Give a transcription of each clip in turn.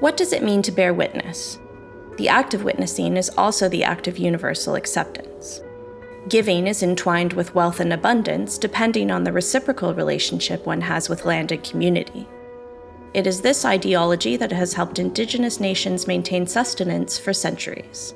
What does it mean to bear witness? The act of witnessing is also the act of universal acceptance. Giving is entwined with wealth and abundance depending on the reciprocal relationship one has with land and community. It is this ideology that has helped Indigenous nations maintain sustenance for centuries.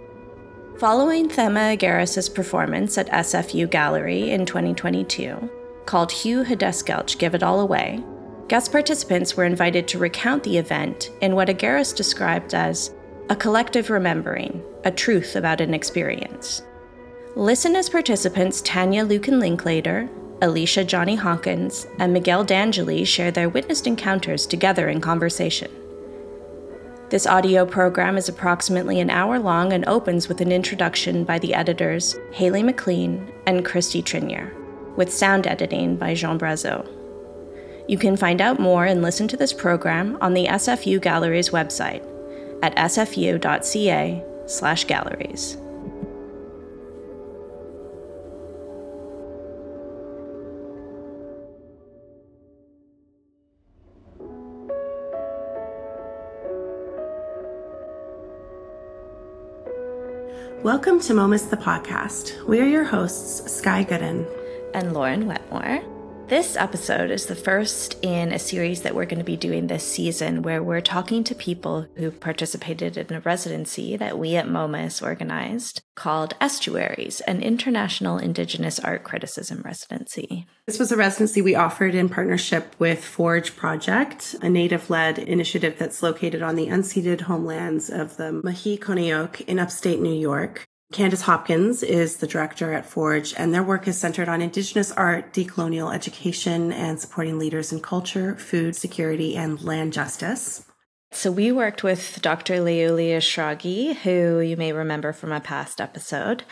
Following Tsēmā Igharas's performance at SFU Gallery in 2022, called Hughadēsłēł Give It All Away, guest participants were invited to recount the event in what Igharas described as a collective remembering, a truth about an experience. Listen as participants Tanya Lukin Linklater, Alicia Johnny Hawkins, and Miguel D'Angeli share their witnessed encounters together in conversation. This audio program is approximately an hour long and opens with an introduction by the editors Haley McLean and Christy Trinier, with sound editing by Jean Brazeau. You can find out more and listen to this program on the SFU Galleries website at sfu.ca/galleries. Welcome to Momus the podcast. We are your hosts, Sky Goodden and Lauren Wetmore. This episode is the first in a series that we're going to be doing this season where we're talking to people who participated in a residency that we at Momus organized called Estuaries, an international Indigenous art criticism residency. This was a residency we offered in partnership with Forge Project, a native led initiative that's located on the unceded homelands of the Mahee in upstate New York. Candice Hopkins is the director at Forge, and their work is centered on Indigenous art, decolonial education, and supporting leaders in culture, food security, and land justice. So, we worked with Dr. Léuli Eshrāghi, who you may remember from a past episode,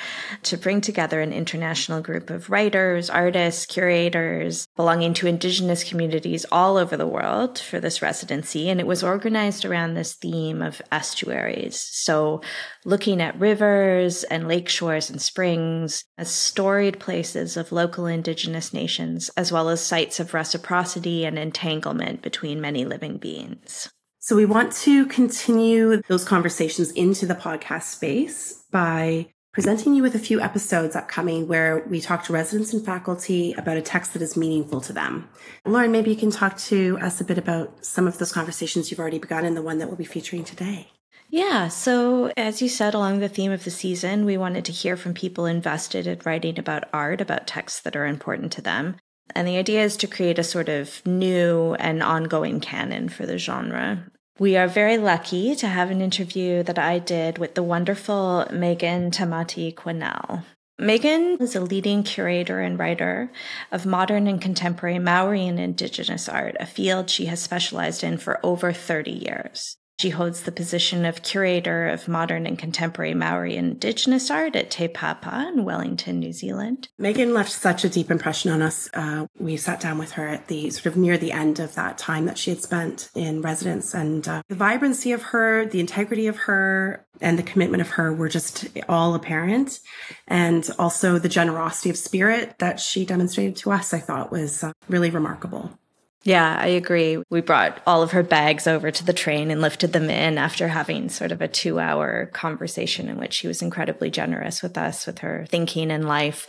to bring together an international group of writers, artists, curators belonging to Indigenous communities all over the world for this residency. And it was organized around this theme of estuaries. So, looking at rivers and lake shores and springs as storied places of local Indigenous nations, as well as sites of reciprocity and entanglement between many living beings. So we want to continue those conversations into the podcast space by presenting you with a few episodes upcoming where we talk to residents and faculty about a text that is meaningful to them. Lauren, maybe you can talk to us a bit about some of those conversations you've already begun and the one that we'll be featuring today. Yeah, so as you said, along the theme of the season, we wanted to hear from people invested in writing about art, about texts that are important to them. And the idea is to create a sort of new and ongoing canon for the genre. We are very lucky to have an interview that I did with the wonderful Megan Tamati Quennell. Megan is a leading curator and writer of modern and contemporary Maori and Indigenous art, a field she has specialized in for over 30 years. She holds the position of curator of modern and contemporary Maori Indigenous art at Te Papa in Wellington, New Zealand. Megan left such a deep impression on us. Uh, we sat down with her at the sort of near the end of that time that she had spent in residence, and uh, the vibrancy of her, the integrity of her, and the commitment of her were just all apparent. And also the generosity of spirit that she demonstrated to us, I thought was uh, really remarkable. Yeah, I agree. We brought all of her bags over to the train and lifted them in after having sort of a two hour conversation in which she was incredibly generous with us, with her thinking and life.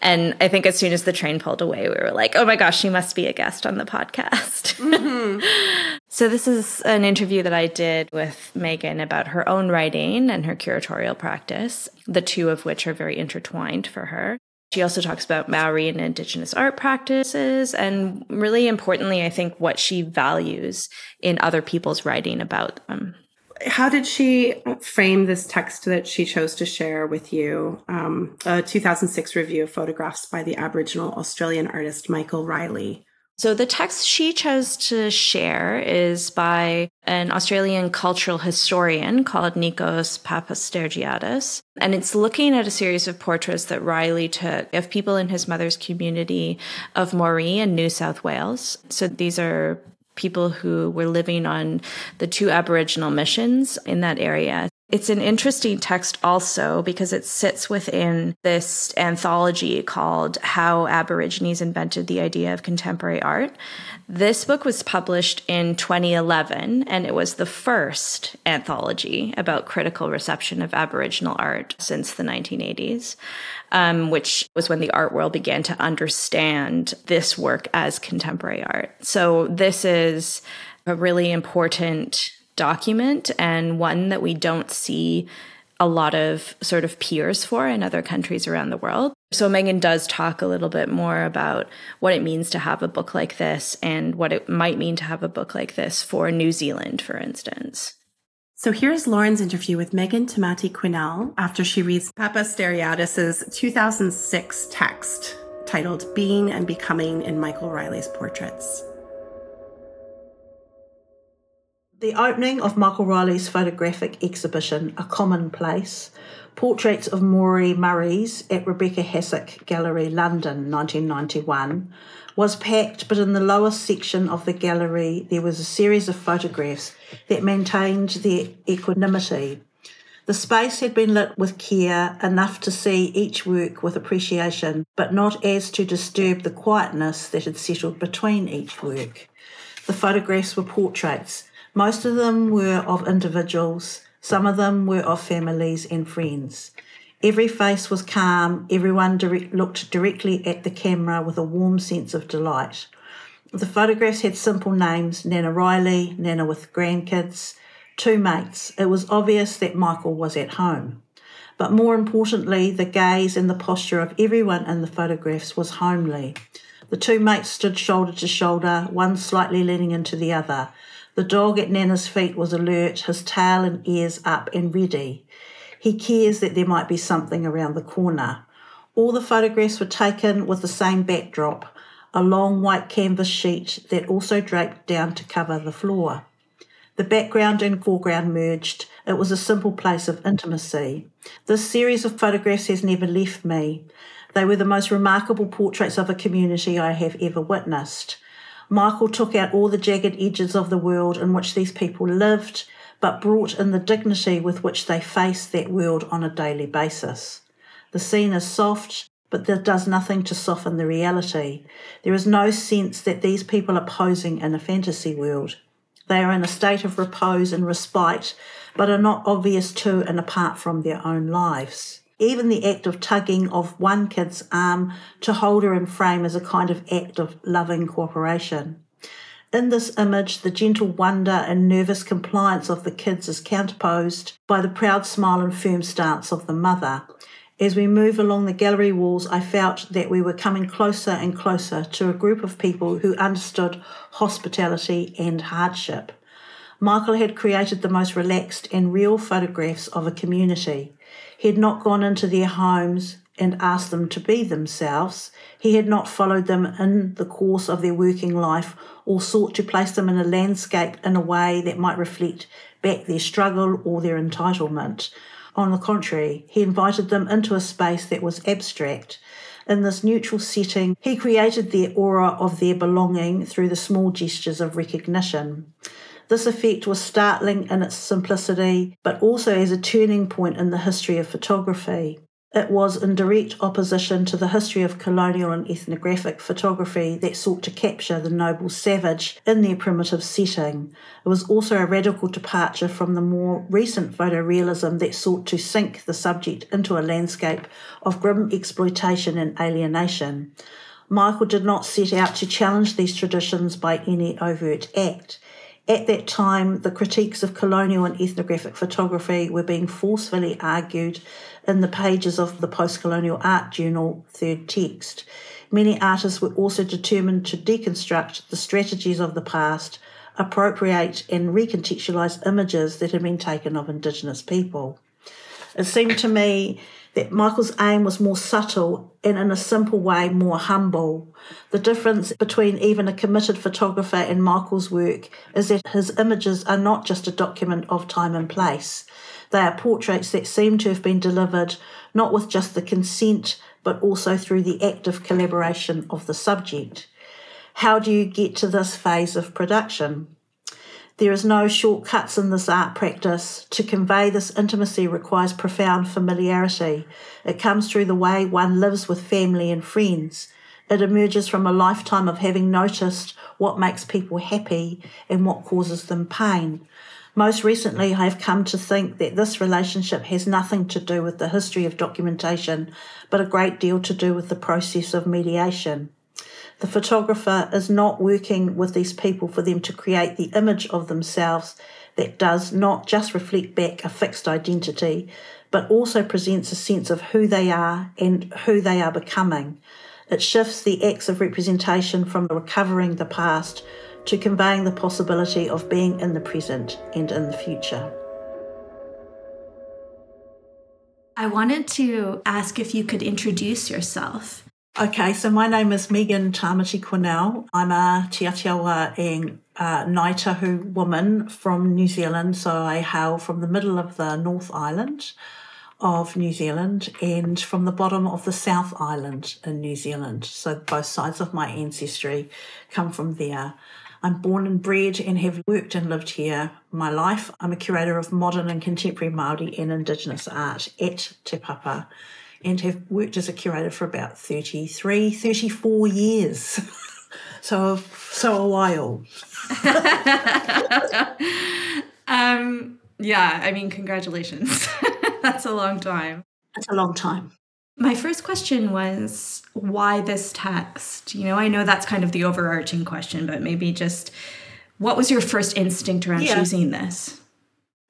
And I think as soon as the train pulled away, we were like, oh my gosh, she must be a guest on the podcast. Mm-hmm. so, this is an interview that I did with Megan about her own writing and her curatorial practice, the two of which are very intertwined for her. She also talks about Maori and Indigenous art practices, and really importantly, I think what she values in other people's writing about them. How did she frame this text that she chose to share with you? Um, a 2006 review of photographs by the Aboriginal Australian artist Michael Riley. So the text she chose to share is by an Australian cultural historian called Nikos Papastergiadis. And it's looking at a series of portraits that Riley took of people in his mother's community of Moree in New South Wales. So these are people who were living on the two Aboriginal missions in that area. It's an interesting text also because it sits within this anthology called How Aborigines Invented the Idea of Contemporary Art. This book was published in 2011 and it was the first anthology about critical reception of Aboriginal art since the 1980s, um, which was when the art world began to understand this work as contemporary art. So, this is a really important document and one that we don't see a lot of sort of peers for in other countries around the world. So Megan does talk a little bit more about what it means to have a book like this and what it might mean to have a book like this for New Zealand, for instance. So here's Lauren's interview with Megan Tamati Quennell after she reads Papastergiadis' 2006 text titled Being and Becoming in Michael Riley's Portraits. The opening of Michael Riley's photographic exhibition, A Commonplace, Portraits of Moree Murries at Rebecca Hossack Gallery, London, 1991, was packed, but in the lower section of the gallery there was a series of photographs that maintained their equanimity. The space had been lit with care, enough to see each work with appreciation, but not as to disturb the quietness that had settled between each work. The photographs were portraits, most of them were of individuals, some of them were of families and friends. Every face was calm, everyone dire- looked directly at the camera with a warm sense of delight. The photographs had simple names Nana Riley, Nana with grandkids, two mates. It was obvious that Michael was at home. But more importantly, the gaze and the posture of everyone in the photographs was homely. The two mates stood shoulder to shoulder, one slightly leaning into the other. The dog at Nana's feet was alert, his tail and ears up and ready. He cares that there might be something around the corner. All the photographs were taken with the same backdrop, a long white canvas sheet that also draped down to cover the floor. The background and foreground merged. It was a simple place of intimacy. This series of photographs has never left me. They were the most remarkable portraits of a community I have ever witnessed. Michael took out all the jagged edges of the world in which these people lived, but brought in the dignity with which they faced that world on a daily basis. The scene is soft, but that does nothing to soften the reality. There is no sense that these people are posing in a fantasy world. They are in a state of repose and respite, but are not obvious to and apart from their own lives. Even the act of tugging of one kid's arm to hold her in frame is a kind of act of loving cooperation. In this image, the gentle wonder and nervous compliance of the kids is counterposed by the proud smile and firm stance of the mother. As we move along the gallery walls, I felt that we were coming closer and closer to a group of people who understood hospitality and hardship. Michael had created the most relaxed and real photographs of a community. He had not gone into their homes and asked them to be themselves. He had not followed them in the course of their working life or sought to place them in a landscape in a way that might reflect back their struggle or their entitlement. On the contrary, he invited them into a space that was abstract. In this neutral setting, he created the aura of their belonging through the small gestures of recognition. This effect was startling in its simplicity, but also as a turning point in the history of photography. It was in direct opposition to the history of colonial and ethnographic photography that sought to capture the noble savage in their primitive setting. It was also a radical departure from the more recent photorealism that sought to sink the subject into a landscape of grim exploitation and alienation. Michael did not set out to challenge these traditions by any overt act. At that time, the critiques of colonial and ethnographic photography were being forcefully argued in the pages of the post colonial art journal Third Text. Many artists were also determined to deconstruct the strategies of the past, appropriate and recontextualise images that had been taken of Indigenous people. It seemed to me that Michael's aim was more subtle and, in a simple way, more humble. The difference between even a committed photographer and Michael's work is that his images are not just a document of time and place. They are portraits that seem to have been delivered not with just the consent, but also through the active collaboration of the subject. How do you get to this phase of production? There is no shortcuts in this art practice. To convey this intimacy requires profound familiarity. It comes through the way one lives with family and friends. It emerges from a lifetime of having noticed what makes people happy and what causes them pain. Most recently, I have come to think that this relationship has nothing to do with the history of documentation, but a great deal to do with the process of mediation. The photographer is not working with these people for them to create the image of themselves that does not just reflect back a fixed identity, but also presents a sense of who they are and who they are becoming. It shifts the acts of representation from recovering the past to conveying the possibility of being in the present and in the future. I wanted to ask if you could introduce yourself. Okay, so my name is Megan Tamati Quennell. I'm a Te Atiawa and uh, Ngāi Tahu woman from New Zealand. So I hail from the middle of the North Island of New Zealand and from the bottom of the South Island in New Zealand. So both sides of my ancestry come from there. I'm born and bred and have worked and lived here my life. I'm a curator of modern and contemporary Māori and Indigenous art at Te Papa and have worked as a curator for about 33, 34 years. so, so a while. um, yeah, I mean, congratulations. That's a long time. That's a long time. My first question was why this text? You know, I know that's kind of the overarching question, but maybe just what was your first instinct around yeah. choosing this?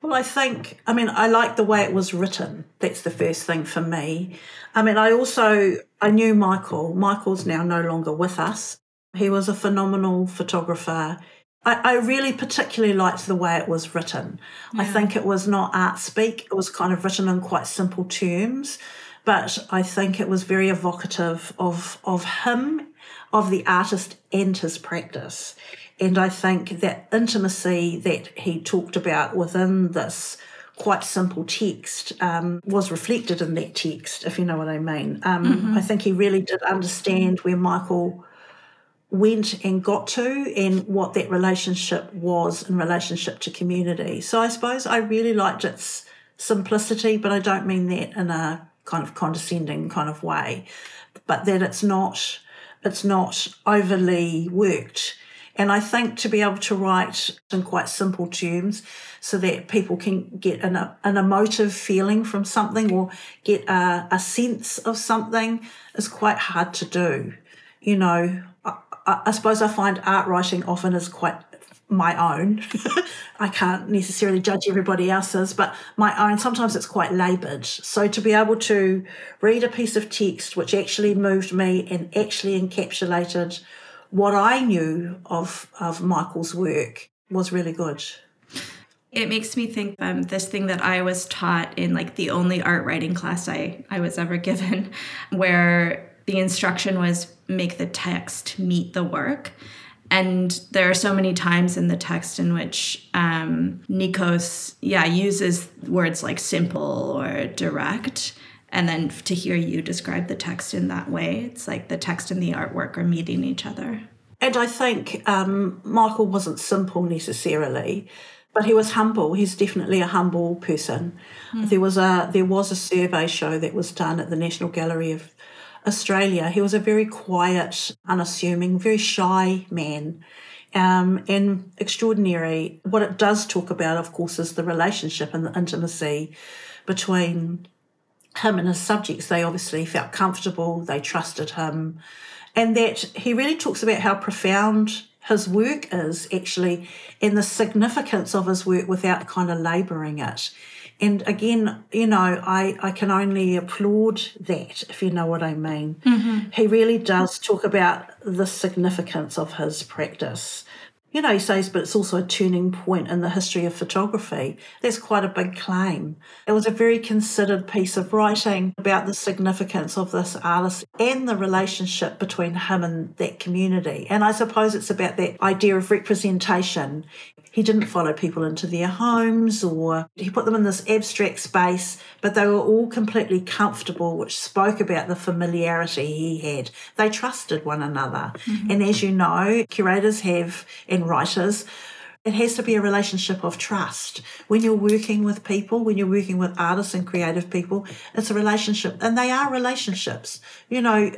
Well, I think, I mean, I like the way it was written. That's the first thing for me. I mean, I also, I knew Michael. Michael's now no longer with us. He was a phenomenal photographer. I, I really particularly liked the way it was written. Yeah. I think it was not art speak. It was kind of written in quite simple terms, but I think it was very evocative of, of him, of the artist and his practice. And I think that intimacy that he talked about within this quite simple text um, was reflected in that text, if you know what I mean. Um, mm-hmm. I think he really did understand where Michael went and got to and what that relationship was in relationship to community. So I suppose I really liked its simplicity, but I don't mean that in a kind of condescending kind of way, but that it's not it's not overly worked and I think to be able to write in quite simple terms so that people can get an, an emotive feeling from something or get a, a sense of something is quite hard to do. You know, I, I suppose I find art writing often is quite my own. I can't necessarily judge everybody else's, but my own, sometimes it's quite laboured. So to be able to read a piece of text which actually moved me and actually encapsulated what I knew of, of Michael's work was really good. It makes me think um, this thing that I was taught in like the only art writing class I, I was ever given, where the instruction was make the text meet the work. And there are so many times in the text in which um, Nikos, yeah, uses words like simple or direct and then to hear you describe the text in that way it's like the text and the artwork are meeting each other. And i think um, michael wasn't simple necessarily but he was humble. He's definitely a humble person. Mm. there was a there was a survey show that was done at the national gallery of australia. He was a very quiet unassuming very shy man. Um, and extraordinary. What it does talk about of course is the relationship and the intimacy between him and his subjects, they obviously felt comfortable, they trusted him, and that he really talks about how profound his work is actually and the significance of his work without kind of labouring it. And again, you know, I, I can only applaud that, if you know what I mean. Mm-hmm. He really does talk about the significance of his practice you know, he says, but it's also a turning point in the history of photography. That's quite a big claim. It was a very considered piece of writing about the significance of this artist and the relationship between him and that community. And I suppose it's about that idea of representation he didn't follow people into their homes or he put them in this abstract space, but they were all completely comfortable, which spoke about the familiarity he had. They trusted one another. Mm-hmm. And as you know, curators have and writers it has to be a relationship of trust. When you're working with people, when you're working with artists and creative people, it's a relationship, and they are relationships. You know,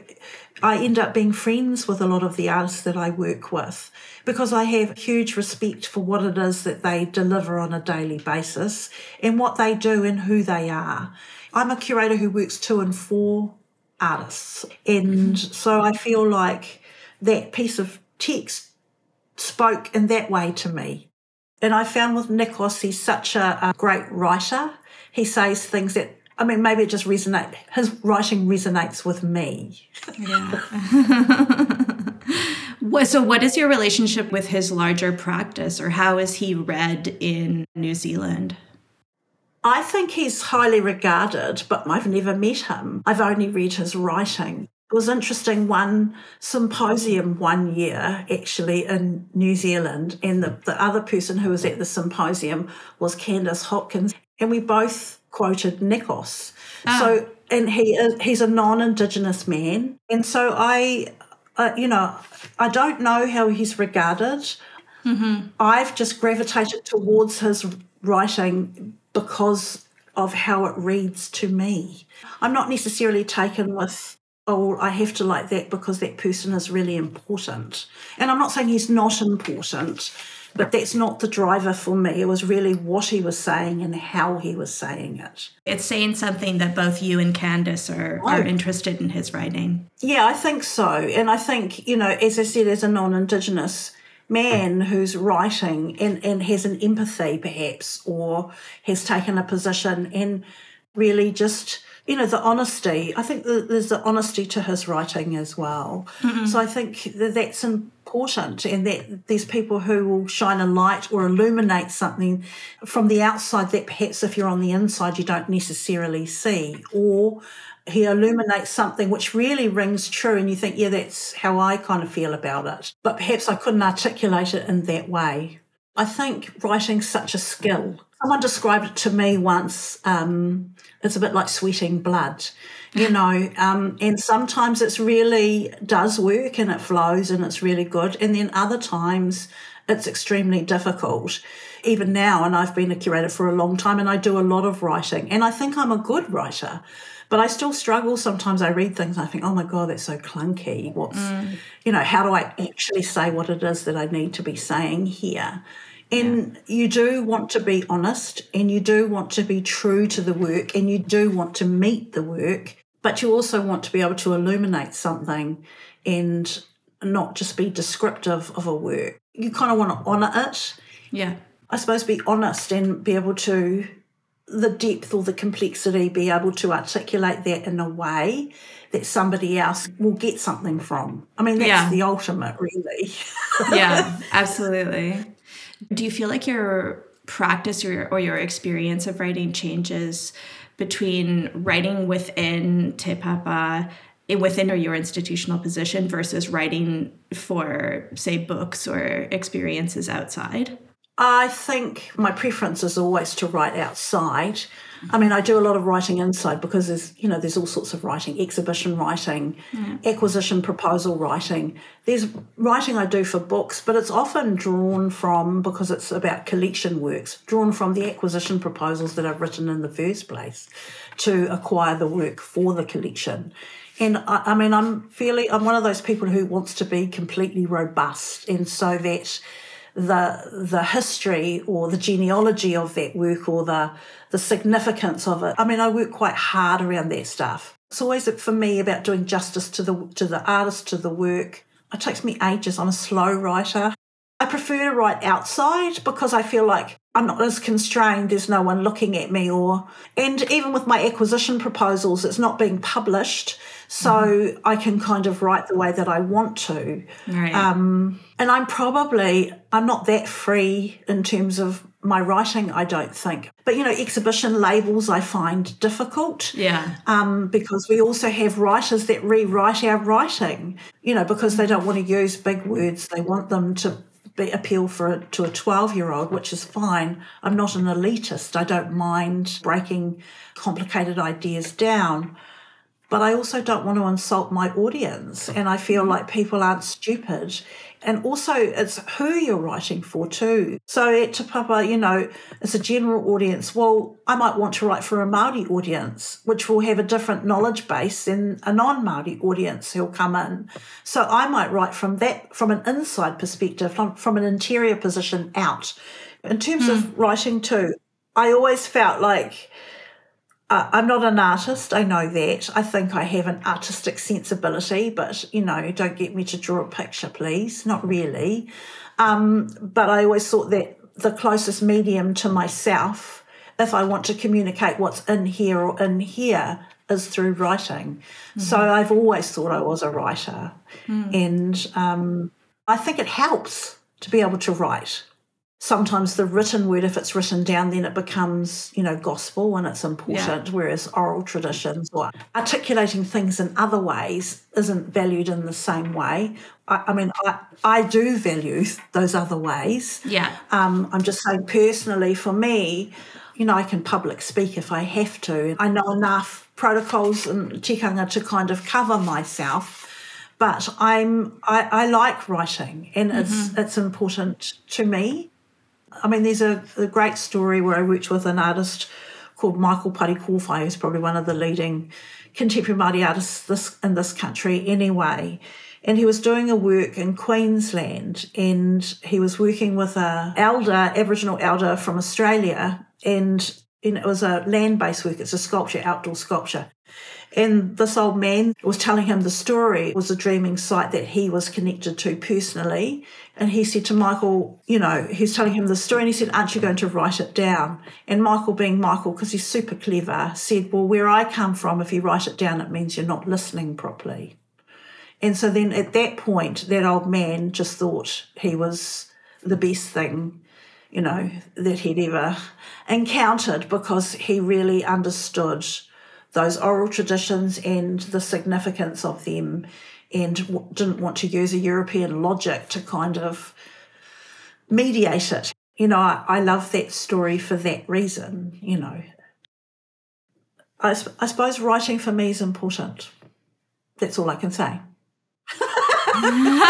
I end up being friends with a lot of the artists that I work with because I have huge respect for what it is that they deliver on a daily basis and what they do and who they are. I'm a curator who works two and four artists, and mm-hmm. so I feel like that piece of text spoke in that way to me. And I found with Nikos, he's such a, a great writer. He says things that I mean, maybe it just resonates. His writing resonates with me. Yeah. so, what is your relationship with his larger practice, or how is he read in New Zealand? I think he's highly regarded, but I've never met him. I've only read his writing. It was interesting one symposium one year actually in New Zealand, and the, the other person who was at the symposium was Candice Hopkins, and we both quoted Nikos. Oh. So, and he is he's a non-indigenous man, and so I, uh, you know, I don't know how he's regarded. Mm-hmm. I've just gravitated towards his writing because of how it reads to me. I'm not necessarily taken with oh, I have to like that because that person is really important. And I'm not saying he's not important, but that's not the driver for me. It was really what he was saying and how he was saying it. It's saying something that both you and Candice are, oh. are interested in his writing. Yeah, I think so. And I think, you know, as I said, as a non Indigenous man mm. who's writing and, and has an empathy perhaps or has taken a position and really just you know the honesty i think there's the honesty to his writing as well. Mm-hmm. so i think that that's important and that there's people who will shine a light or illuminate something from the outside that perhaps if you're on the inside you don't necessarily see. Or he illuminates something which really rings true and you think yeah that's how i kind of feel about it. But perhaps i couldn't articulate it in that way. I think writing's such a skill. Someone described it to me once um, it's a bit like sweating blood, you know. Um, and sometimes it's really does work and it flows and it's really good. And then other times it's extremely difficult. Even now, and I've been a curator for a long time and I do a lot of writing. And I think I'm a good writer. But I still struggle. Sometimes I read things and I think, oh my God, that's so clunky. What's, mm. you know, how do I actually say what it is that I need to be saying here? And yeah. you do want to be honest and you do want to be true to the work and you do want to meet the work, but you also want to be able to illuminate something and not just be descriptive of a work. You kind of want to honour it. Yeah. I suppose be honest and be able to, the depth or the complexity, be able to articulate that in a way that somebody else will get something from. I mean, that's yeah. the ultimate, really. yeah, absolutely. Do you feel like your practice or, or your experience of writing changes between writing within Te Papa eh, within your institutional position versus writing for say books or experiences outside? I think my preference is always to write outside. I mean, I do a lot of writing inside because there's, you know, there's all sorts of writing, exhibition writing, mm. acquisition proposal writing. There's writing I do for books, but it's often drawn from, because it's about collection works, drawn from the acquisition proposals that I've written in the first place to acquire the work for the collection. And I, I mean, I'm fairly, I'm one of those people who wants to be completely robust, and so that the the history or the genealogy of that work or the the significance of it. I mean, I work quite hard around that stuff. It's always for me about doing justice to the to the artist, to the work. It takes me ages. I'm a slow writer. I prefer to write outside because I feel like I'm not as constrained. There's no one looking at me, or and even with my acquisition proposals, it's not being published, so mm-hmm. I can kind of write the way that I want to. Right. Um, and I'm probably I'm not that free in terms of my writing. I don't think, but you know, exhibition labels I find difficult. Yeah. Um, because we also have writers that rewrite our writing. You know, because they don't want to use big words. They want them to be, appeal for a, to a 12 year old, which is fine. I'm not an elitist. I don't mind breaking complicated ideas down. but I also don't want to insult my audience. And I feel Mm-hmm. like people aren't stupid. And also, it's who you're writing for, too. So, at Te Papa, you know, it's a general audience. Well, I might want to write for a Māori audience, which will have a different knowledge base than a non Māori audience who'll come in. So, I might write from that, from an inside perspective, from, from an interior position out. In terms of hmm. writing, too, I always felt like uh, I'm not an artist, I know that. I think I have an artistic sensibility, but you know, don't get me to draw a picture, please. Not really. Um, but I always thought that the closest medium to myself, if I want to communicate what's in here or in here, is through writing. So I've always thought I was a writer. And um, I think it helps to be able to write sometimes the written word, if it's written down, then it becomes, you know, gospel and it's important, whereas oral traditions or articulating things in other ways isn't valued in the same way. I, I mean, I, I do value those other ways. Yeah. Um, I'm just saying personally, for me, you know, I can public speak if I have to. I know enough protocols and tikanga to kind of cover myself. But I'm I, I like writing and it's it's important to me. I mean, there's a, a great story where I worked with an artist called Michael Parekōwhai, who's probably one of the leading contemporary Māori artists this, in this country anyway. And he was doing a work in Queensland and he was working with a elder, Aboriginal elder from Australia. And, and it was a land-based work. It's a sculpture, outdoor sculpture. And this old man was telling him the story. It was a dreaming site that he was connected to personally. And he said to Michael, you know, he's telling him the story and he said, Aren't you going to write it down? And Michael, being Michael, because he's super clever, said, Well, where I come from, if you write it down, it means you're not listening properly. And so then at that point, that old man just thought he was the best thing, you know, that he'd ever encountered because he really understood those oral traditions and the significance of them and w- didn't want to use a European logic to kind of mediate it. You know, I, I love that story for that reason, you know. I, I suppose writing for me is important. That's all I can say. and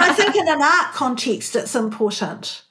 I think in an art context, it's important.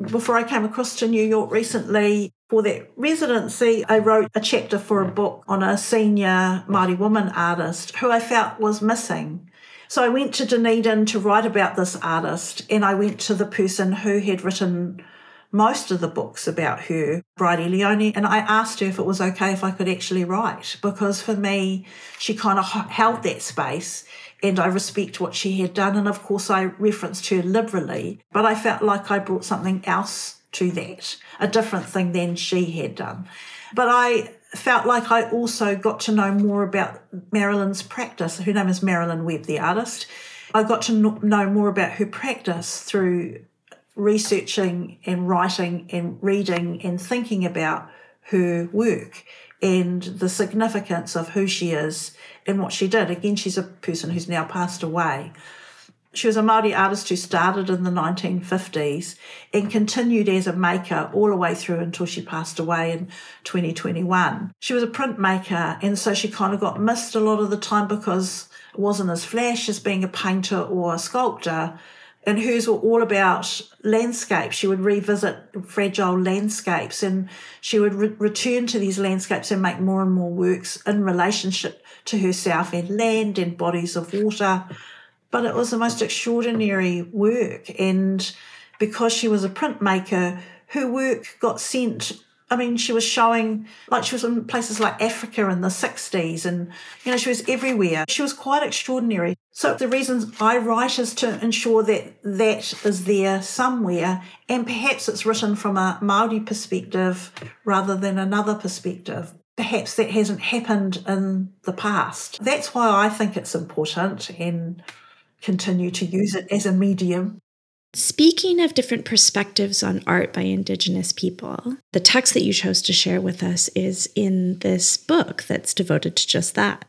Before I came across to New York recently for that residency, I wrote a chapter for a book on a senior Māori woman artist who I felt was missing. So I went to Dunedin to write about this artist, and I went to the person who had written most of the books about her, Bridie Lonie, and I asked her if it was okay if I could actually write, because for me, she kind of held that space and I respect what she had done. And of course, I referenced her liberally, but I felt like I brought something else to that, a different thing than she had done. But I felt like I also got to know more about Marilyn's practice. Her name is Marilyn Webb, the artist. I got to know more about her practice through researching and writing and reading and thinking about her work and the significance of who she is and what she did. Again, she's a person who's now passed away. She was a Māori artist who started in the 1950s and continued as a maker all the way through until she passed away in 2021. She was a printmaker, and so she kind of got missed a lot of the time because it wasn't as flash as being a painter or a sculptor. And hers were all about landscapes. She would revisit fragile landscapes and she would re- return to these landscapes and make more and more works in relationship to herself and land and bodies of water but it was the most extraordinary work. And because she was a printmaker, her work got sent. I mean, she was showing, like, she was in places like Africa in the 60s, and, you know, she was everywhere. She was quite extraordinary. So, the reasons I write is to ensure that that is there somewhere, and perhaps it's written from a Māori perspective rather than another perspective perhaps that hasn't happened in the past. That's why I think it's important and continue to use it as a medium. Speaking of different perspectives on art by Indigenous people, the text that you chose to share with us is in this book that's devoted to just that.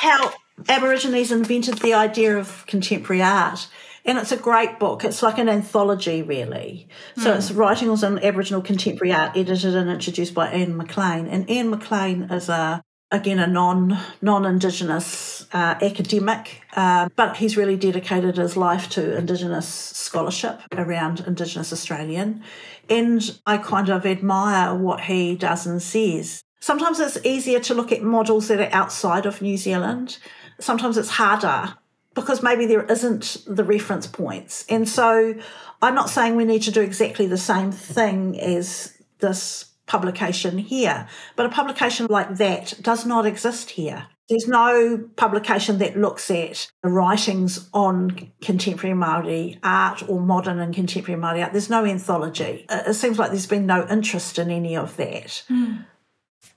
How Aborigines invented the idea of contemporary art. And it's a great book. It's like an anthology, really. So mm. it's writings on Aboriginal contemporary art, edited and introduced by Ian McLean. And Ian McLean is a again a non non Indigenous uh, academic, uh, but he's really dedicated his life to Indigenous scholarship around Indigenous Australian, and I kind of admire what he does and says. Sometimes it's easier to look at models that are outside of New Zealand. Sometimes it's harder because maybe there isn't the reference points, and so I'm not saying we need to do exactly the same thing as this publication here, but a publication like that does not exist here. There's no publication that looks at the writings on contemporary Māori art or modern and contemporary Māori art. There's no anthology. It seems like there's been no interest in any of that. Mm.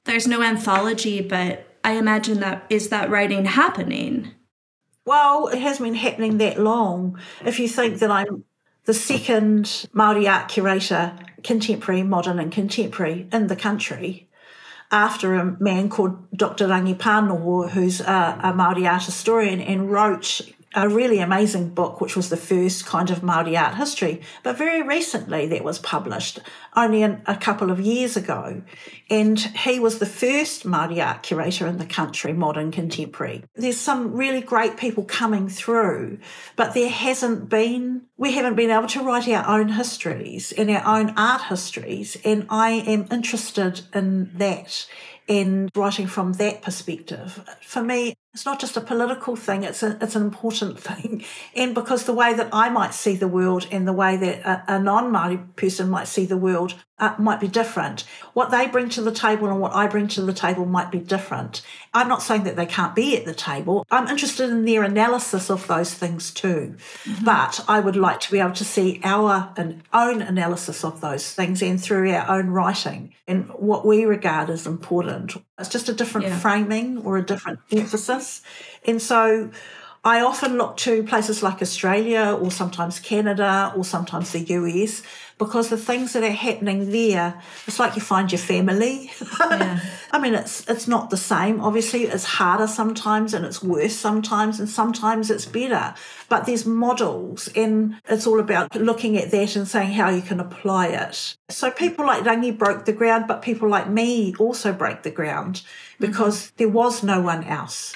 There's no anthology, but I imagine that is that writing happening? Well, it has been happening that long. If you think that I'm the second Māori art curator, contemporary, modern, and contemporary in the country, after a man called Dr. Rangi Pānoho, who's a, a Māori art historian and wrote a really amazing book, which was the first kind of Māori art history. But very recently, that was published, only in, a couple of years ago. And he was the first Māori art curator in the country, modern contemporary. There's some really great people coming through, but there hasn't been, we haven't been able to write our own histories and our own art histories. And I am interested in that and writing from that perspective. For me, it's not just a political thing, it's, a, it's an important thing. And because the way that I might see the world and the way that a, a non Māori person might see the world uh, might be different. What they bring to the table and what I bring to the table might be different. I'm not saying that they can't be at the table. I'm interested in their analysis of those things too. Mm-hmm. But I would like to be able to see our own analysis of those things and through our own writing and what we regard as important. It's just a different yeah. framing or a different emphasis. And so I often look to places like Australia or sometimes Canada or sometimes the US because the things that are happening there, it's like you find your family. Yeah. I mean, it's it's not the same. Obviously, it's harder sometimes and it's worse sometimes, and sometimes it's better. But there's models, and it's all about looking at that and saying how you can apply it. So people like Rangi broke the ground, but people like me also break the ground because mm-hmm. there was no one else.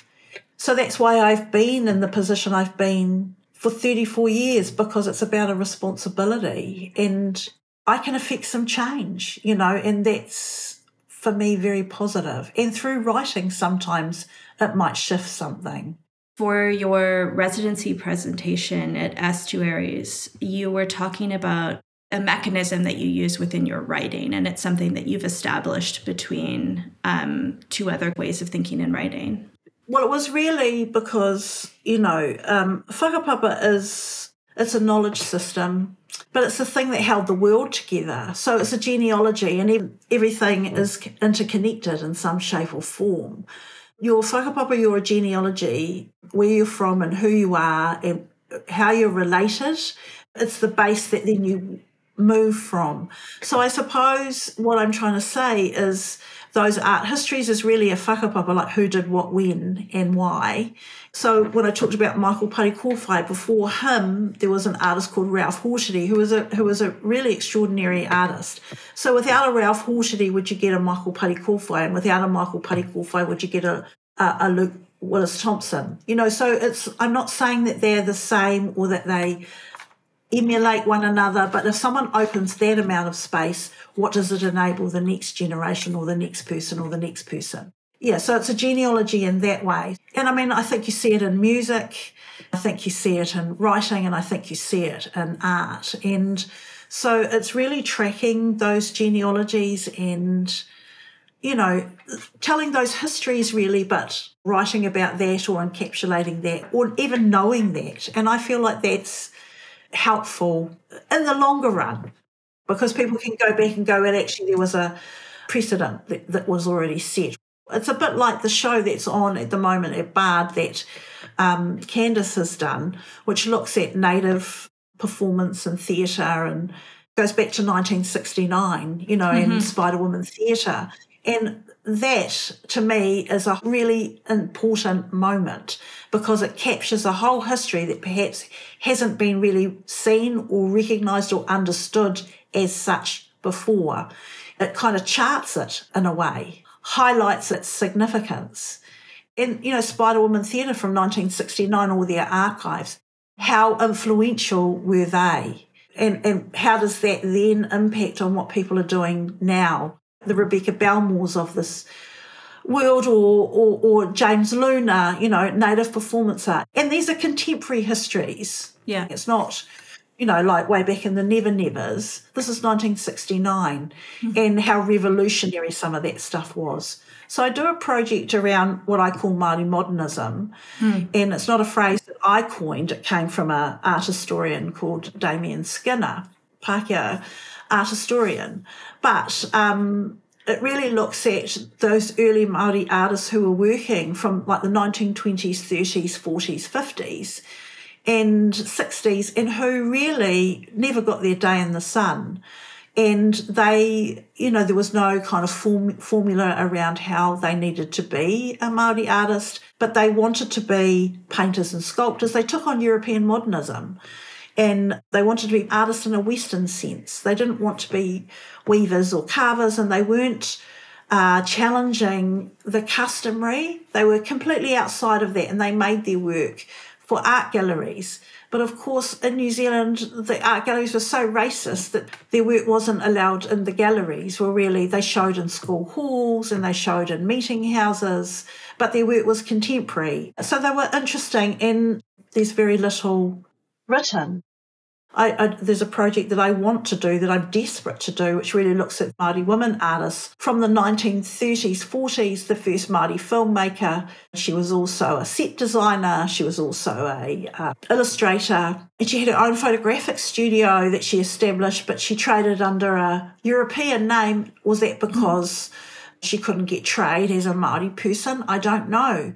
So that's why I've been in the position I've been for 34 years because it's about a responsibility and I can affect some change, you know, and that's for me very positive. And through writing, sometimes it might shift something. For your residency presentation at Estuaries, you were talking about a mechanism that you use within your writing, and it's something that you've established between um, two other ways of thinking and writing. Well, it was really because, you know, um, whakapapa is, it's a knowledge system, but it's the thing that held the world together. So it's a genealogy and everything is interconnected in some shape or form. Your whakapapa, your genealogy, where you're from and who you are and how you're related, it's the base that then you move from. So I suppose what I'm trying to say is those art histories is really a whakapapa, like who did what when and why. So when I talked about Michael Parekōwhai, before him there was an artist called Ralph Hotere, who was a who was a really extraordinary artist. So without a Ralph Hotere, would you get a Michael Parekōwhai? And without a Michael Parekōwhai, would you get a, a, a Luke Willis Thompson? You know, so it's I'm not saying that they're the same or that they emulate one another, but if someone opens that amount of space, what does it enable the next generation or the next person or the next person? Yeah, so it's a genealogy in that way. And I mean, I think you see it in music, I think you see it in writing, and I think you see it in art. And so it's really tracking those genealogies and, you know, telling those histories really, but writing about that or encapsulating that or even knowing that. And I feel like that's helpful in the longer run because people can go back and go, and actually, there was a precedent that, that was already set. It's a bit like the show that's on at the moment at Bard that um, Candice has done, which looks at native performance and theatre and goes back to 1969, you know, mm-hmm. and Spider Woman theatre. And that to me is a really important moment because it captures a whole history that perhaps hasn't been really seen or recognised or understood as such before. It kind of charts it in a way. highlights its significance. In, you know, Spider Woman Theatre from 1969, all their archives, how influential were they? And, and how does that then impact on what people are doing now? The Rebecca Belmores of this world or, or, or James Luna, you know, native performance art. And these are contemporary histories. Yeah. It's not, you know, like way back in the Never Nevers. This is 1969 mm-hmm. and how revolutionary some of that stuff was. So I do a project around what I call Māori modernism, mm. and it's not a phrase that I coined. It came from an art historian called Damien Skinner, Pākehā art historian. But um, it really looks at those early Māori artists who were working from like the 1920s, 30s, 40s, 50s and 60s and who really never got their day in the sun. And they, you know, there was no kind of form, formula around how they needed to be a Māori artist, but they wanted to be painters and sculptors. They took on European modernism and they wanted to be artists in a Western sense. They didn't want to be weavers or carvers, and they weren't uh, challenging the customary. They were completely outside of that, and they made their work for art galleries. But of course, in New Zealand, the art galleries were so racist that their work wasn't allowed in the galleries. Well, really, they showed in school halls and they showed in meeting houses, but their work was contemporary. So they were interesting, and there's very little written I, I, there's a project that I want to do that I'm desperate to do, which really looks at Māori women artists from the 1930s, 40s, the first Māori filmmaker. She was also a set designer. She was also a uh, illustrator. And she had her own photographic studio that she established, but she traded under a European name. Was that because she couldn't get trade as a Māori person? I don't know.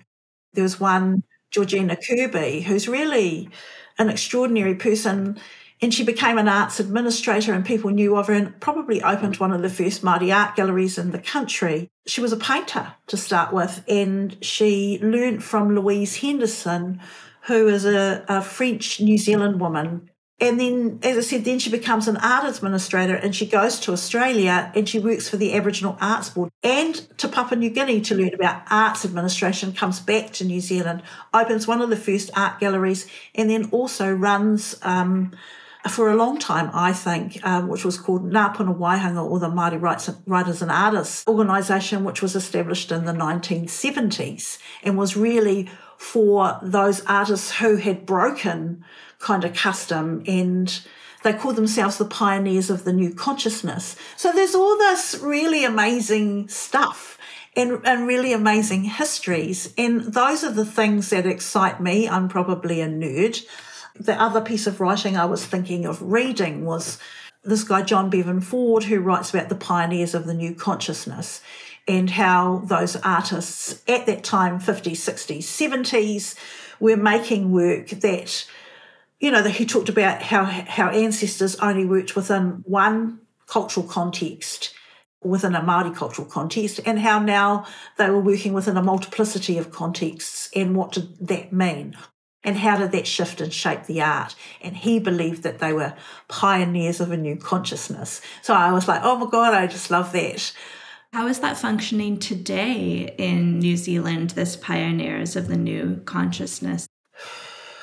There was one, Georgina Kirby, who's really an extraordinary person and she became an arts administrator and people knew of her and probably opened one of the first Māori art galleries in the country. She was a painter to start with and she learnt from Louise Henderson, who is a, a French New Zealand woman. And then, as I said, then she becomes an art administrator and she goes to Australia and she works for the Aboriginal Arts Board and to Papua New Guinea to learn about arts administration, comes back to New Zealand, opens one of the first art galleries, and then also runs um, for a long time, I think, uh, which was called Ngāpuna Waihanga or the Māori Rights, Writers and Artists organisation, which was established in the 1970s and was really for those artists who had broken kind of custom and they called themselves the pioneers of the new consciousness. So there's all this really amazing stuff and, and really amazing histories. And those are the things that excite me. I'm probably a nerd. The other piece of writing I was thinking of reading was this guy, John Bevan Ford, who writes about the pioneers of the new consciousness and how those artists at that time, 50s, 60s, 70s, were making work that, you know, that he talked about how, how ancestors only worked within one cultural context within a Māori cultural context and how now they were working within a multiplicity of contexts and what did that mean? And how did that shift and shape the art? And he believed that they were pioneers of a new consciousness. So I was like, oh my God, I just love that. How is that functioning today in New Zealand, this pioneers of the new consciousness?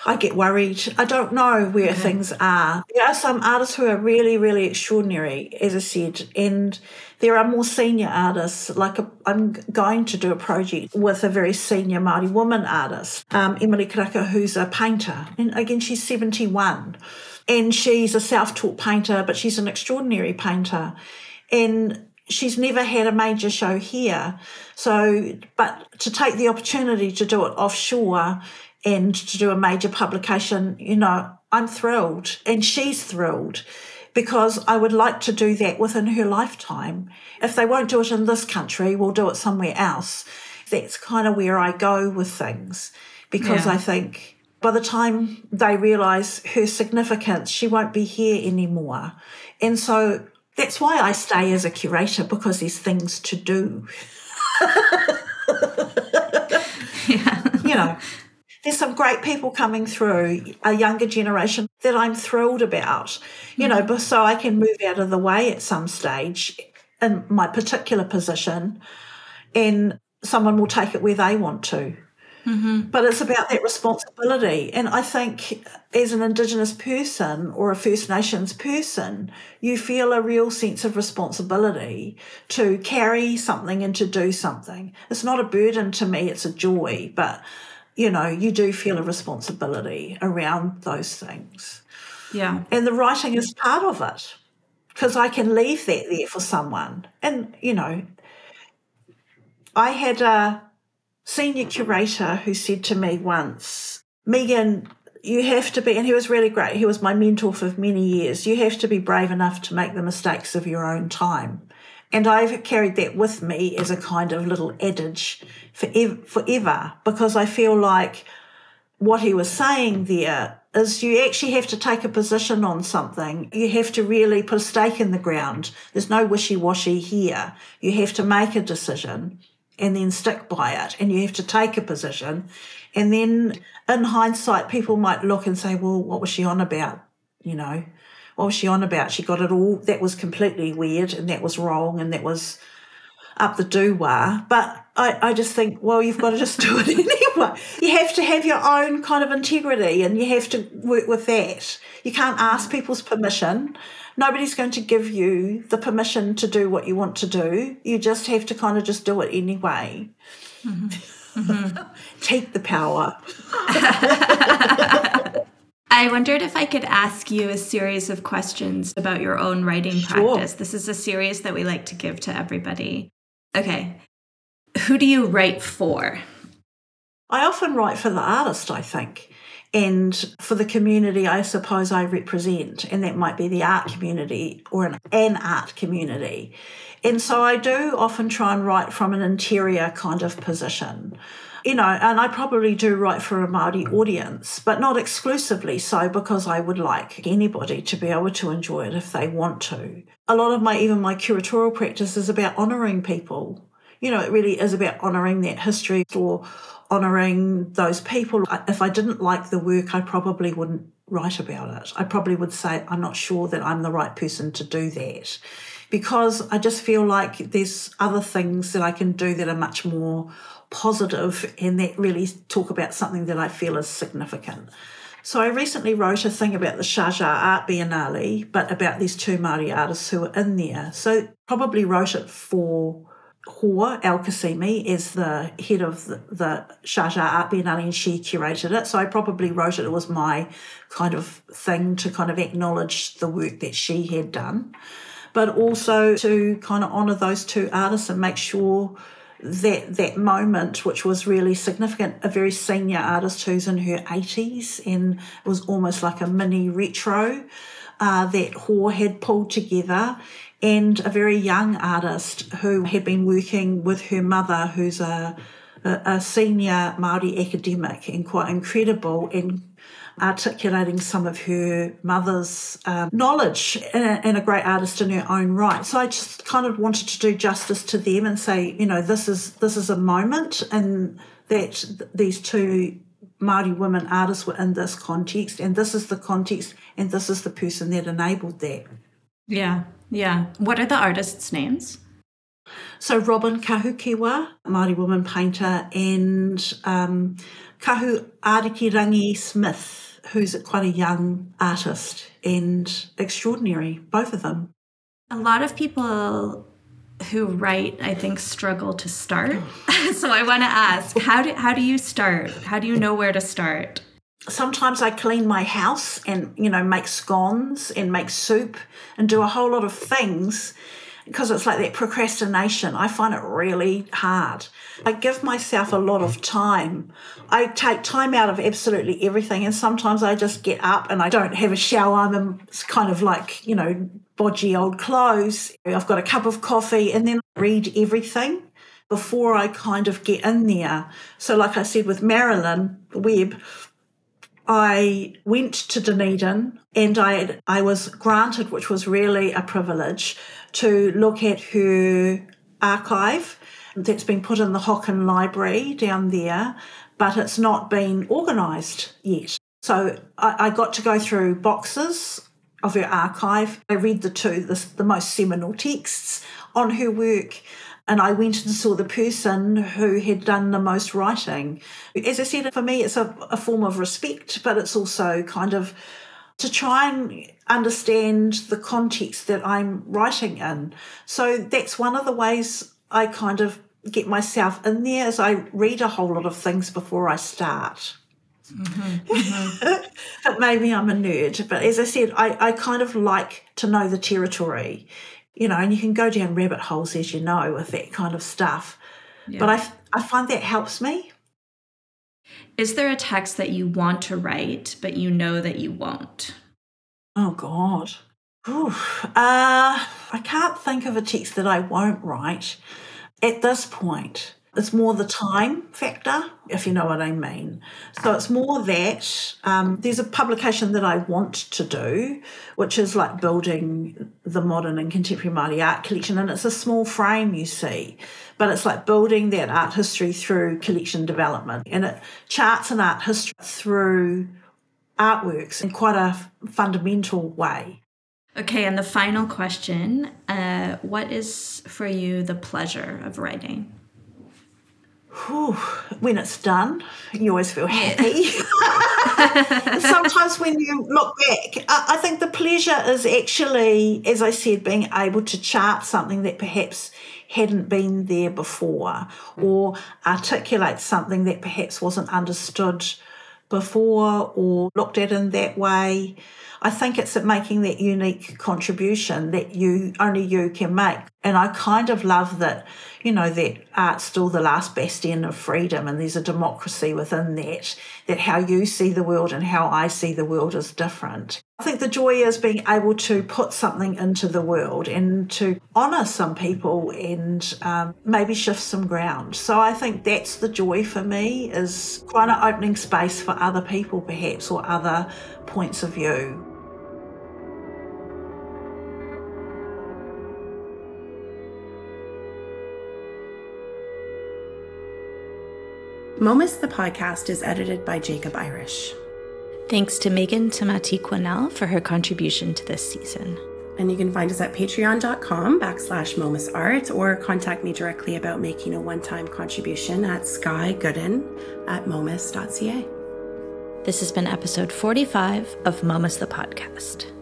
I get worried. I don't know where okay. things are. There are some artists who are really, really extraordinary, as I said, and there are more senior artists. Like i am going to do a project with a very senior Māori woman artist, um, Emily Karaka, who's a painter, and again she's 71, and she's a self-taught painter, but she's an extraordinary painter, and she's never had a major show here. So, but to take the opportunity to do it offshore and to do a major publication, you know, I'm thrilled and she's thrilled because I would like to do that within her lifetime. If they won't do it in this country, we'll do it somewhere else. That's kind of where I go with things because yeah. I think by the time they realise her significance, she won't be here anymore. And so that's why I stay as a curator because there's things to do. yeah. You know, there's some great people coming through, a younger generation that I'm thrilled about, you know, mm-hmm. so I can move out of the way at some stage in my particular position and someone will take it where they want to. Mm-hmm. But it's about that responsibility. And I think as an Indigenous person or a First Nations person, you feel a real sense of responsibility to carry something and to do something. It's not a burden to me, it's a joy. But, you know, you do feel a responsibility around those things. Yeah. And the writing is part of it because I can leave that there for someone. And, you know, I had a senior curator who said to me once, Megan, you have to be, and he was really great. He was my mentor for many years. You have to be brave enough to make the mistakes of your own time. And I've carried that with me as a kind of little adage forever, forever because I feel like what he was saying there is you actually have to take a position on something. You have to really put a stake in the ground. There's no wishy washy here. You have to make a decision and then stick by it. And you have to take a position. And then in hindsight, people might look and say, well, what was she on about? You know, what was she on about? She got it all. That was completely weird and that was wrong and that was up the doo-wah. But I, I just think, well, you've got to just do it anyway. You have to have your own kind of integrity and you have to work with that. You can't ask people's permission nobody's going to give you the permission to do what you want to do. You just have to kind of just do it anyway. Mm-hmm. Mm-hmm. Take the power. I wondered if I could ask you a series of questions about your own writing practice. This is a series that we like to give to everybody. Okay. Who do you write for? I often write for the artist, I think and for the community I suppose I represent, and that might be the art community or an, an art community. And so I do often try and write from an interior kind of position. You know, and I probably do write for a Māori audience, but not exclusively so because I would like anybody to be able to enjoy it if they want to. A lot of my, even my curatorial practice is about honouring people. You know, it really is about honouring that history or honouring those people. If I didn't like the work, I probably wouldn't write about it. I probably would say, I'm not sure that I'm the right person to do that because I just feel like there's other things that I can do that are much more positive and that really talk about something that I feel is significant. So I recently wrote a thing about the Sharjah Art Biennale, but about these two Māori artists who were in there. So probably wrote it for Hoor Al Qasimi is the head of the, the Sharjah Art Biennale and she curated it. So I probably wrote it. It was my kind of thing to kind of acknowledge the work that she had done, but also to kind of honour those two artists and make sure that that moment, which was really significant, a very senior artist who's in her 80s and was almost like a mini retro uh, that Hoor had pulled together and a very young artist who had been working with her mother, who's a, a, a senior Māori academic and quite incredible in articulating some of her mother's um, knowledge and a, and a, great artist in her own right. So I just kind of wanted to do justice to them and say, you know, this is this is a moment and that these two Māori women artists were in this context and this is the context and this is the person that enabled that. Yeah, yeah. What are the artists' names? So Robyn Kahukiwa, a Māori woman painter, and um, Kahu Arikirangi Smith, who's quite a young artist and extraordinary, both of them. A lot of people who write, I think, struggle to start. so I want to ask, how do how do you start? How do you know where to start? sometimes I clean my house and, you know, make scones and make soup and do a whole lot of things because it's like that procrastination. I find it really hard. I give myself a lot of time. I take time out of absolutely everything. And sometimes I just get up and I don't have a shower. I'm in kind of like, you know, bodgy old clothes. I've got a cup of coffee and then I read everything before I kind of get in there. So, like I said with Marilyn Webb, I went to Dunedin and I, I was granted, which was really a privilege, to look at her archive that's been put in the Hocken Library down there, but it's not been organised yet. So I, I, got to go through boxes of her archive. I read the two, the, the most seminal texts on her work. and I went and saw the person who had done the most writing. As I said, for me, it's a, a form of respect, but it's also kind of to try and understand the context that I'm writing in. So that's one of the ways I kind of get myself in there as I read a whole lot of things before I start. Mm-hmm, mm-hmm. but maybe I'm a nerd. But as I said, I, I kind of like to know the territory, you know, and you can go down rabbit holes, as you know, with that kind of stuff. Yeah. But I, I find that helps me. Is there a text that you want to write, but you know that you won't? Oh, God. Ooh. Uh, I can't think of a text that I won't write at this point. It's more the time factor, if you know what I mean. So it's more that um, there's a publication that I want to do, which is like building the modern and contemporary Māori art collection. And it's a small frame, you see, but it's like building that art history through collection development. And it charts an art history through artworks in quite a fundamental way. Okay, and the final question uh, What is for you the pleasure of writing? Whew, when it's done, you always feel happy. Sometimes when you look back, I think the pleasure is actually, as I said, being able to chart something that perhaps hadn't been there before hmm. or articulate something that perhaps wasn't understood before or looked at in that way. I think it's at making that unique contribution that you only you can make. And I kind of love that, you know, that art's still the last bastion of freedom and there's a democracy within that, that how you see the world and how I see the world is different. I think the joy is being able to put something into the world and to honour some people and um, maybe shift some ground. So I think that's the joy for me is kind of opening space for other people perhaps or other points of view. Momus the podcast is edited by Jacob Irish. Thanks to Megan Tamati Quennell for her contribution to this season. And you can find us at patreon.com backslash Momus Art or contact me directly about making a one-time contribution at skygooden at momus.ca. This has been episode 45 of Momus the Podcast.